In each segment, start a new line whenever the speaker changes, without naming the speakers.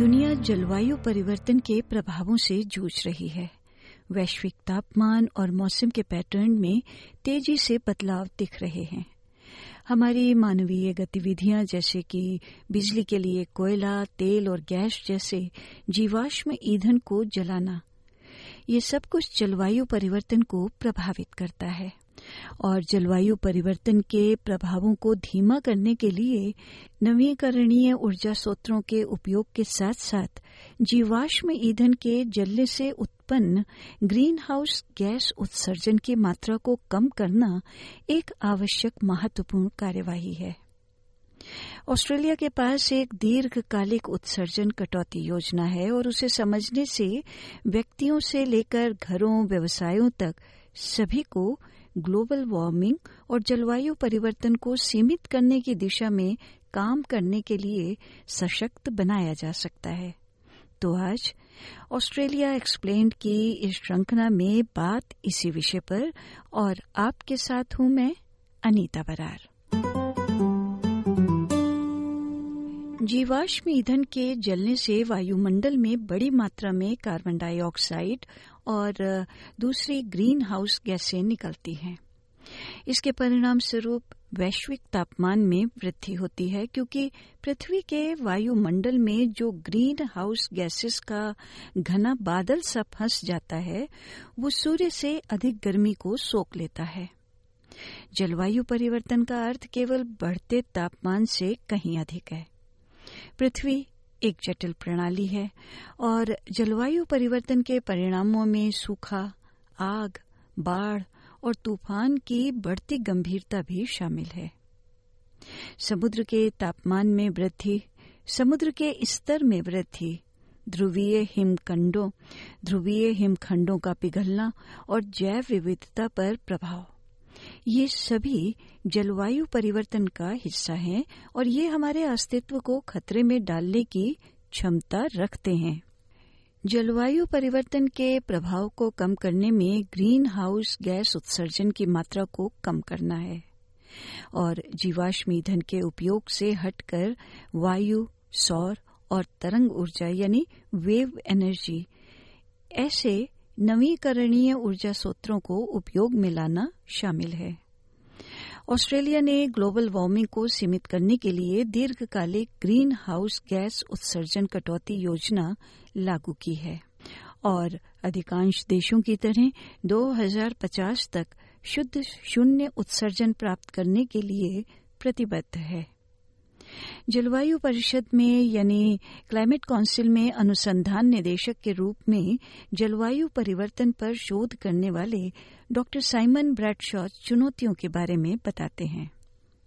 दुनिया जलवायु परिवर्तन के प्रभावों से जूझ रही है। वैश्विक तापमान और मौसम के पैटर्न में तेज़ी से बदलाव दिख रहे हैं। हमारी मानवीय गतिविधियाँ जैसे कि बिजली के लिए कोयला, तेल और गैस जैसे जीवाश्म ईंधन को जलाना, ये सब कुछ जलवायु परिवर्तन को प्रभावित करता है। और जलवायु परिवर्तन के प्रभावों को धीमा करने के लिए नवीकरणीय ऊर्जा स्रोतों के उपयोग के साथ साथ जीवाश्म ईंधन के जलने से उत्पन्न ग्रीन हाउस गैस उत्सर्जन की मात्रा को कम करना एक आवश्यक महत्वपूर्ण कार्यवाही है। ऑस्ट्रेलिया के पास एक दीर्घकालिक उत्सर्जन कटौती योजना है और उसे समझने से व्यक्तियों से लेकर घरों, व्यवसायों तक सभी को ग्लोबल वार्मिंग और जलवायु परिवर्तन को सीमित करने की दिशा में काम करने के लिए सशक्त बनाया जा सकता है। तो आज ऑस्ट्रेलिया एक्सप्लेन्ड की इस श्रृंखला में बात इसी विषय पर और आपके साथ हूँ मैं अनीता बरार। जीवाश्म ईंधन के जलने से वायुमंडल में बड़ी मात्रा में कार्बन डाइऑक्साइड और दूसरी ग्रीन हाउस गैसें निकलती हैं। इसके परिणाम स्वरूप वैश्विक तापमान में वृद्धि होती है, क्योंकि पृथ्वी के वायुमंडल में जो ग्रीन हाउस गैसेस का घना बादल सा फंस जाता है, वो सूर्य से अधिक गर्मी को सोख लेता है। जलवायु परिवर्तन का अर्थ केवल बढ़ते तापमान से कहीं अधिक है। पृथ्वी एक जटिल प्रणाली है और जलवायु परिवर्तन के परिणामों में सूखा, आग, बाढ़ और तूफ़ान की बढ़ती गंभीरता भी शामिल है। समुद्र के तापमान में वृद्धि, समुद्र के स्तर में वृद्धि, ध्रुवीय हिमखंडों ध्रुवीय हिमखंडों का पिघलना और जैव विविधता पर प्रभाव। ये सभी जलवायु परिवर्तन का हिस्सा हैं और ये हमारे अस्तित्व को खतरे में डालने की क्षमता रखते हैं। जलवायु परिवर्तन के प्रभाव को कम करने में ग्रीन हाउस गैस उत्सर्जन की मात्रा को कम करना है और जीवाश्म ईंधन के उपयोग से हटकर वायु, सौर और तरंग ऊर्जा यानी वेव एनर्जी ऐसे नवीकरणीय ऊर्जा स्रोतों को उपयोग में लाना शामिल है। ऑस्ट्रेलिया ने ग्लोबल वार्मिंग को सीमित करने के लिए दीर्घकालिक ग्रीन हाउस गैस उत्सर्जन कटौती योजना लागू की है और अधिकांश देशों की तरह 2050 तक शुद्ध शून्य उत्सर्जन प्राप्त करने के लिए प्रतिबद्ध है। जलवायु परिषद में यानी क्लाइमेट काउंसिल में अनुसंधान निदेशक के रूप में जलवायु परिवर्तन पर शोध करने वाले डॉक्टर साइमन ब्रैडशॉ चुनौतियों के बारे में बताते हैं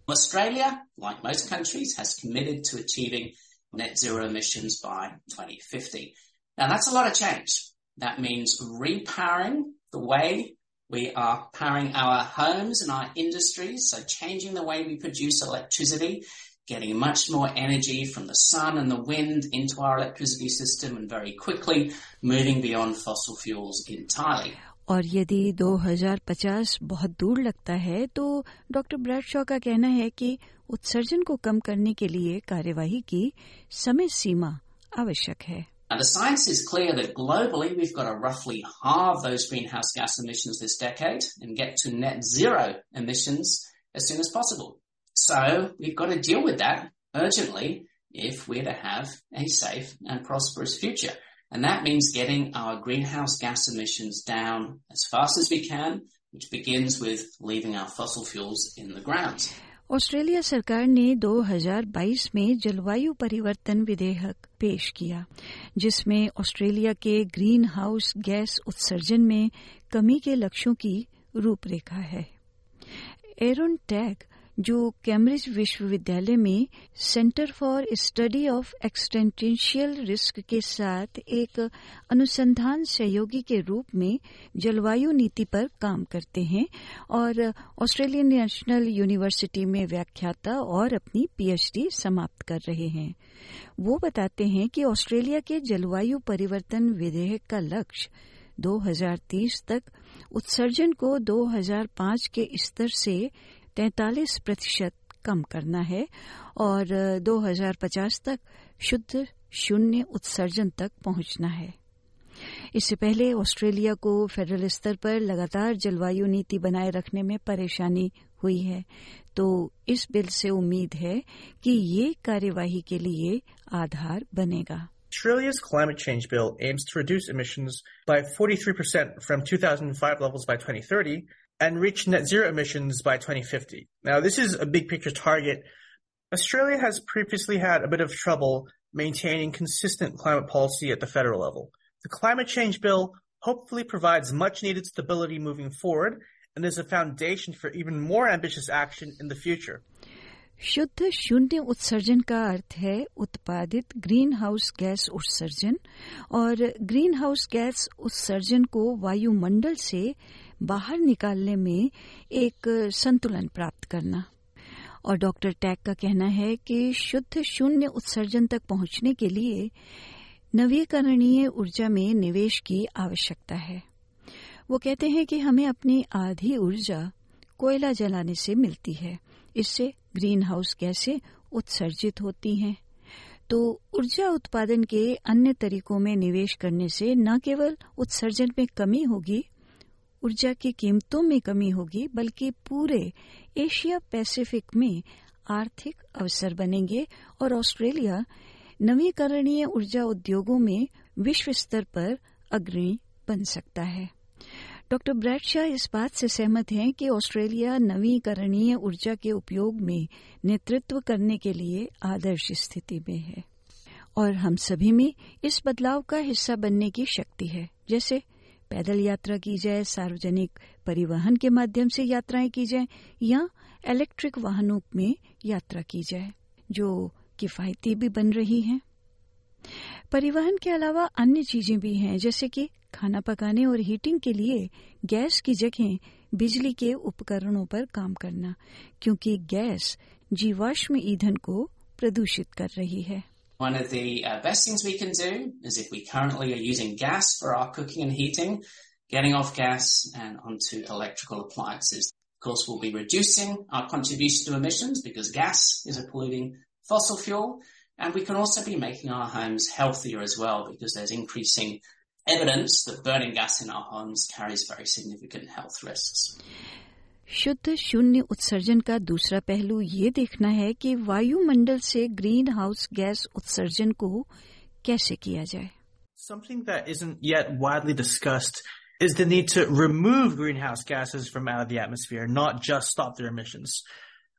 Australia, like most countries, has committed to achieving net zero emissions by 2050. Now that's a lot of change. That means repowering the way we are powering our homes and our industries, so changing the way we produce electricity, getting much more energy from the sun and the wind into our electricity system and very quickly moving beyond fossil fuels entirely.
और यदि 2050 बहुत दूर लगता है तो doctor Bradshaw का कहना है कि उत्सर्जन को कम करने के लिए कार्यवाही की समय सीमा आवश्यक है
Now, the science is clear that globally we've got to roughly halve those greenhouse gas emissions this decade and get to net zero emissions as soon as possible. So we've got to deal with that urgently if we're to have a safe and prosperous future. And that means getting our greenhouse gas emissions down as fast as we can, which begins with leaving our fossil fuels in the ground.
Australia सरकार ने 2022 में जलवायु परिवर्तन विधेयक पेश किया जिसमें Australia के ग्रीन हाउस गैस उत्सर्जन में कमी के लक्ष्यों की रूपरेखा है एरोन टैग जो कैम्ब्रिज विश्वविद्यालय में centre for study of existential risk के साथ एक अनुसंधान सहयोगी के रूप में जलवायु नीति पर काम करते हैं और ऑस्ट्रेलियन नेशनल यूनिवर्सिटी में व्याख्याता और अपनी पीएचडी समाप्त कर रहे हैं। वो बताते हैं कि ऑस्ट्रेलिया के जलवायु परिवर्तन विधेयक का लक्ष्य 2030 तक उत्सर्जन को 2005 के स्तर से 43 प्रतिशत कम करना है और 2050 तक शुद्ध शून्य उत्सर्जन तक पहुँचना है। इससे पहले ऑस्ट्रेलिया को फेडरल स्तर पर लगातार जलवायु नीति बनाए रखने में परेशानी हुई है। तो इस बिल से उम्मीद है कि ये कार्यवाही के लिए आधार बनेगा।
Australia's climate change bill aims to reduce emissions by 43% from 2005 levels by 2030 and reach net zero emissions by 2050. Now, this is a big picture target. Australia has previously had a bit of trouble maintaining consistent climate policy at the federal level. The climate change bill hopefully provides much needed stability moving forward and is a foundation for even more ambitious action in the future.
शुद्ध शून्य उत्सर्जन का अर्थ है उत्पादित green house gas उत्सर्जन और green house gas उत्सर्जन को वायुमंडल से बाहर निकालने में एक संतुलन प्राप्त करना। और डॉक्टर टैग का कहना है कि शुद्ध शून्य उत्सर्जन तक पहुँचने के लिए नवीकरणीय ऊर्जा में निवेश की आवश्यकता है। वो कहते हैं कि हमें अपनी आधी ऊर्जा कोयला जलाने से मिलती है। इससे ग्रीन हाउस गैसें उत्सर्जित होती हैं। तो ऊर्जा उत्पादन के अन्य तरीकों में निवेश करने से न केवल उत्सर्जन में कमी होगी, ऊर्जा की कीमतों में कमी होगी, बल्कि पूरे एशिया पैसिफिक में आर्थिक अवसर बनेंगे और ऑस्ट्रेलिया नवीकरणीय ऊर्जा उद्योगों में विश्व स्तर पर अग्रणी बन सकता है। डॉक्टर ब्रैडशाह इस बात से सहमत हैं कि ऑस्ट्रेलिया नवीकरणीय ऊर्जा के उपयोग में नेतृत्व करने के लिए आदर्श स्थिति में है। और हम सभी में इस बदलाव का हिस्सा बनने की शक्ति है। जैसे पैदल यात्रा की जाए, सार्वजनिक परिवहन के माध्यम से यात्राएँ की जाए, या इलेक्ट्रिक वाहनों में यात्रा की जाए, जो किफायती भी बन रही हैं। परिवहन के अलावा अन्य चीज़ें भी हैं, जैसे कि खाना पकाने और हीटिंग के लिए गैस की जगह बिजली के उपकरणों पर काम करना क्योंकि गैस जीवाश्म ईंधन को प्रदूषित कर रही है
One of the uh, best things we can do is if we currently are using gas for our cooking and heating, getting off gas and onto electrical appliances. Of course, we'll be reducing our contribution to emissions because gas is a polluting fossil fuel. And we can also be making our homes healthier as well because there's increasing evidence that burning gas in our homes carries very significant health risks.
शुद्ध शून्य उत्सर्जन का दूसरा पहलू ये देखना है कि वायुमंडल से ग्रीन हाउस गैस उत्सर्जन को कैसे किया जाए
Something that isn't yet widely discussed is the need to remove greenhouse gases from out of the atmosphere, not just stop their emissions.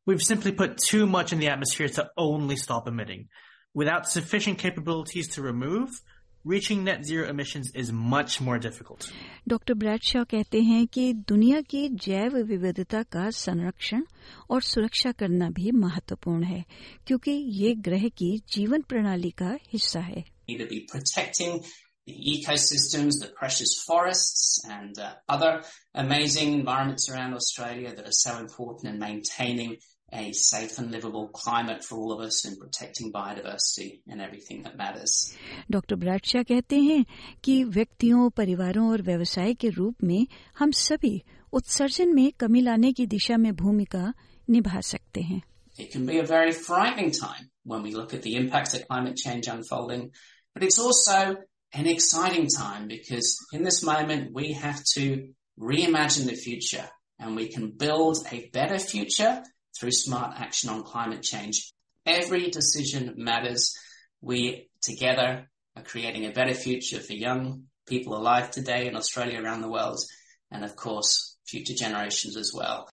We've simply put too much in the atmosphere to only stop emitting. Without sufficient capabilities to remove, reaching net zero emissions is much more difficult.
Doctor Bradshaw कहते हैं कि दुनिया की जैव विविधता का संरक्षण और सुरक्षा करना भी महत्वपूर्ण है क्योंकि ये ग्रह की जीवन प्रणाली का हिस्सा है
need to be protecting the ecosystems, the precious forests, and uh, other amazing environments around Australia that are so important in maintaining a safe and livable climate for all of us and protecting biodiversity and everything that matters.
Doctor Bradshaw कहते हैं कि व्यक्तियों परिवारों और व्यवसाय के रूप में हम सभी उत्सर्जन में कमी लाने की दिशा में भूमिका निभा सकते हैं
It can be a very frightening time when we look at the impacts of climate change unfolding, but it's also an exciting time because in this moment we have to reimagine the future and we can build a better future through smart action on climate change. Every decision matters. We together are creating a better future for young people alive today in Australia around the world and of course future generations as well.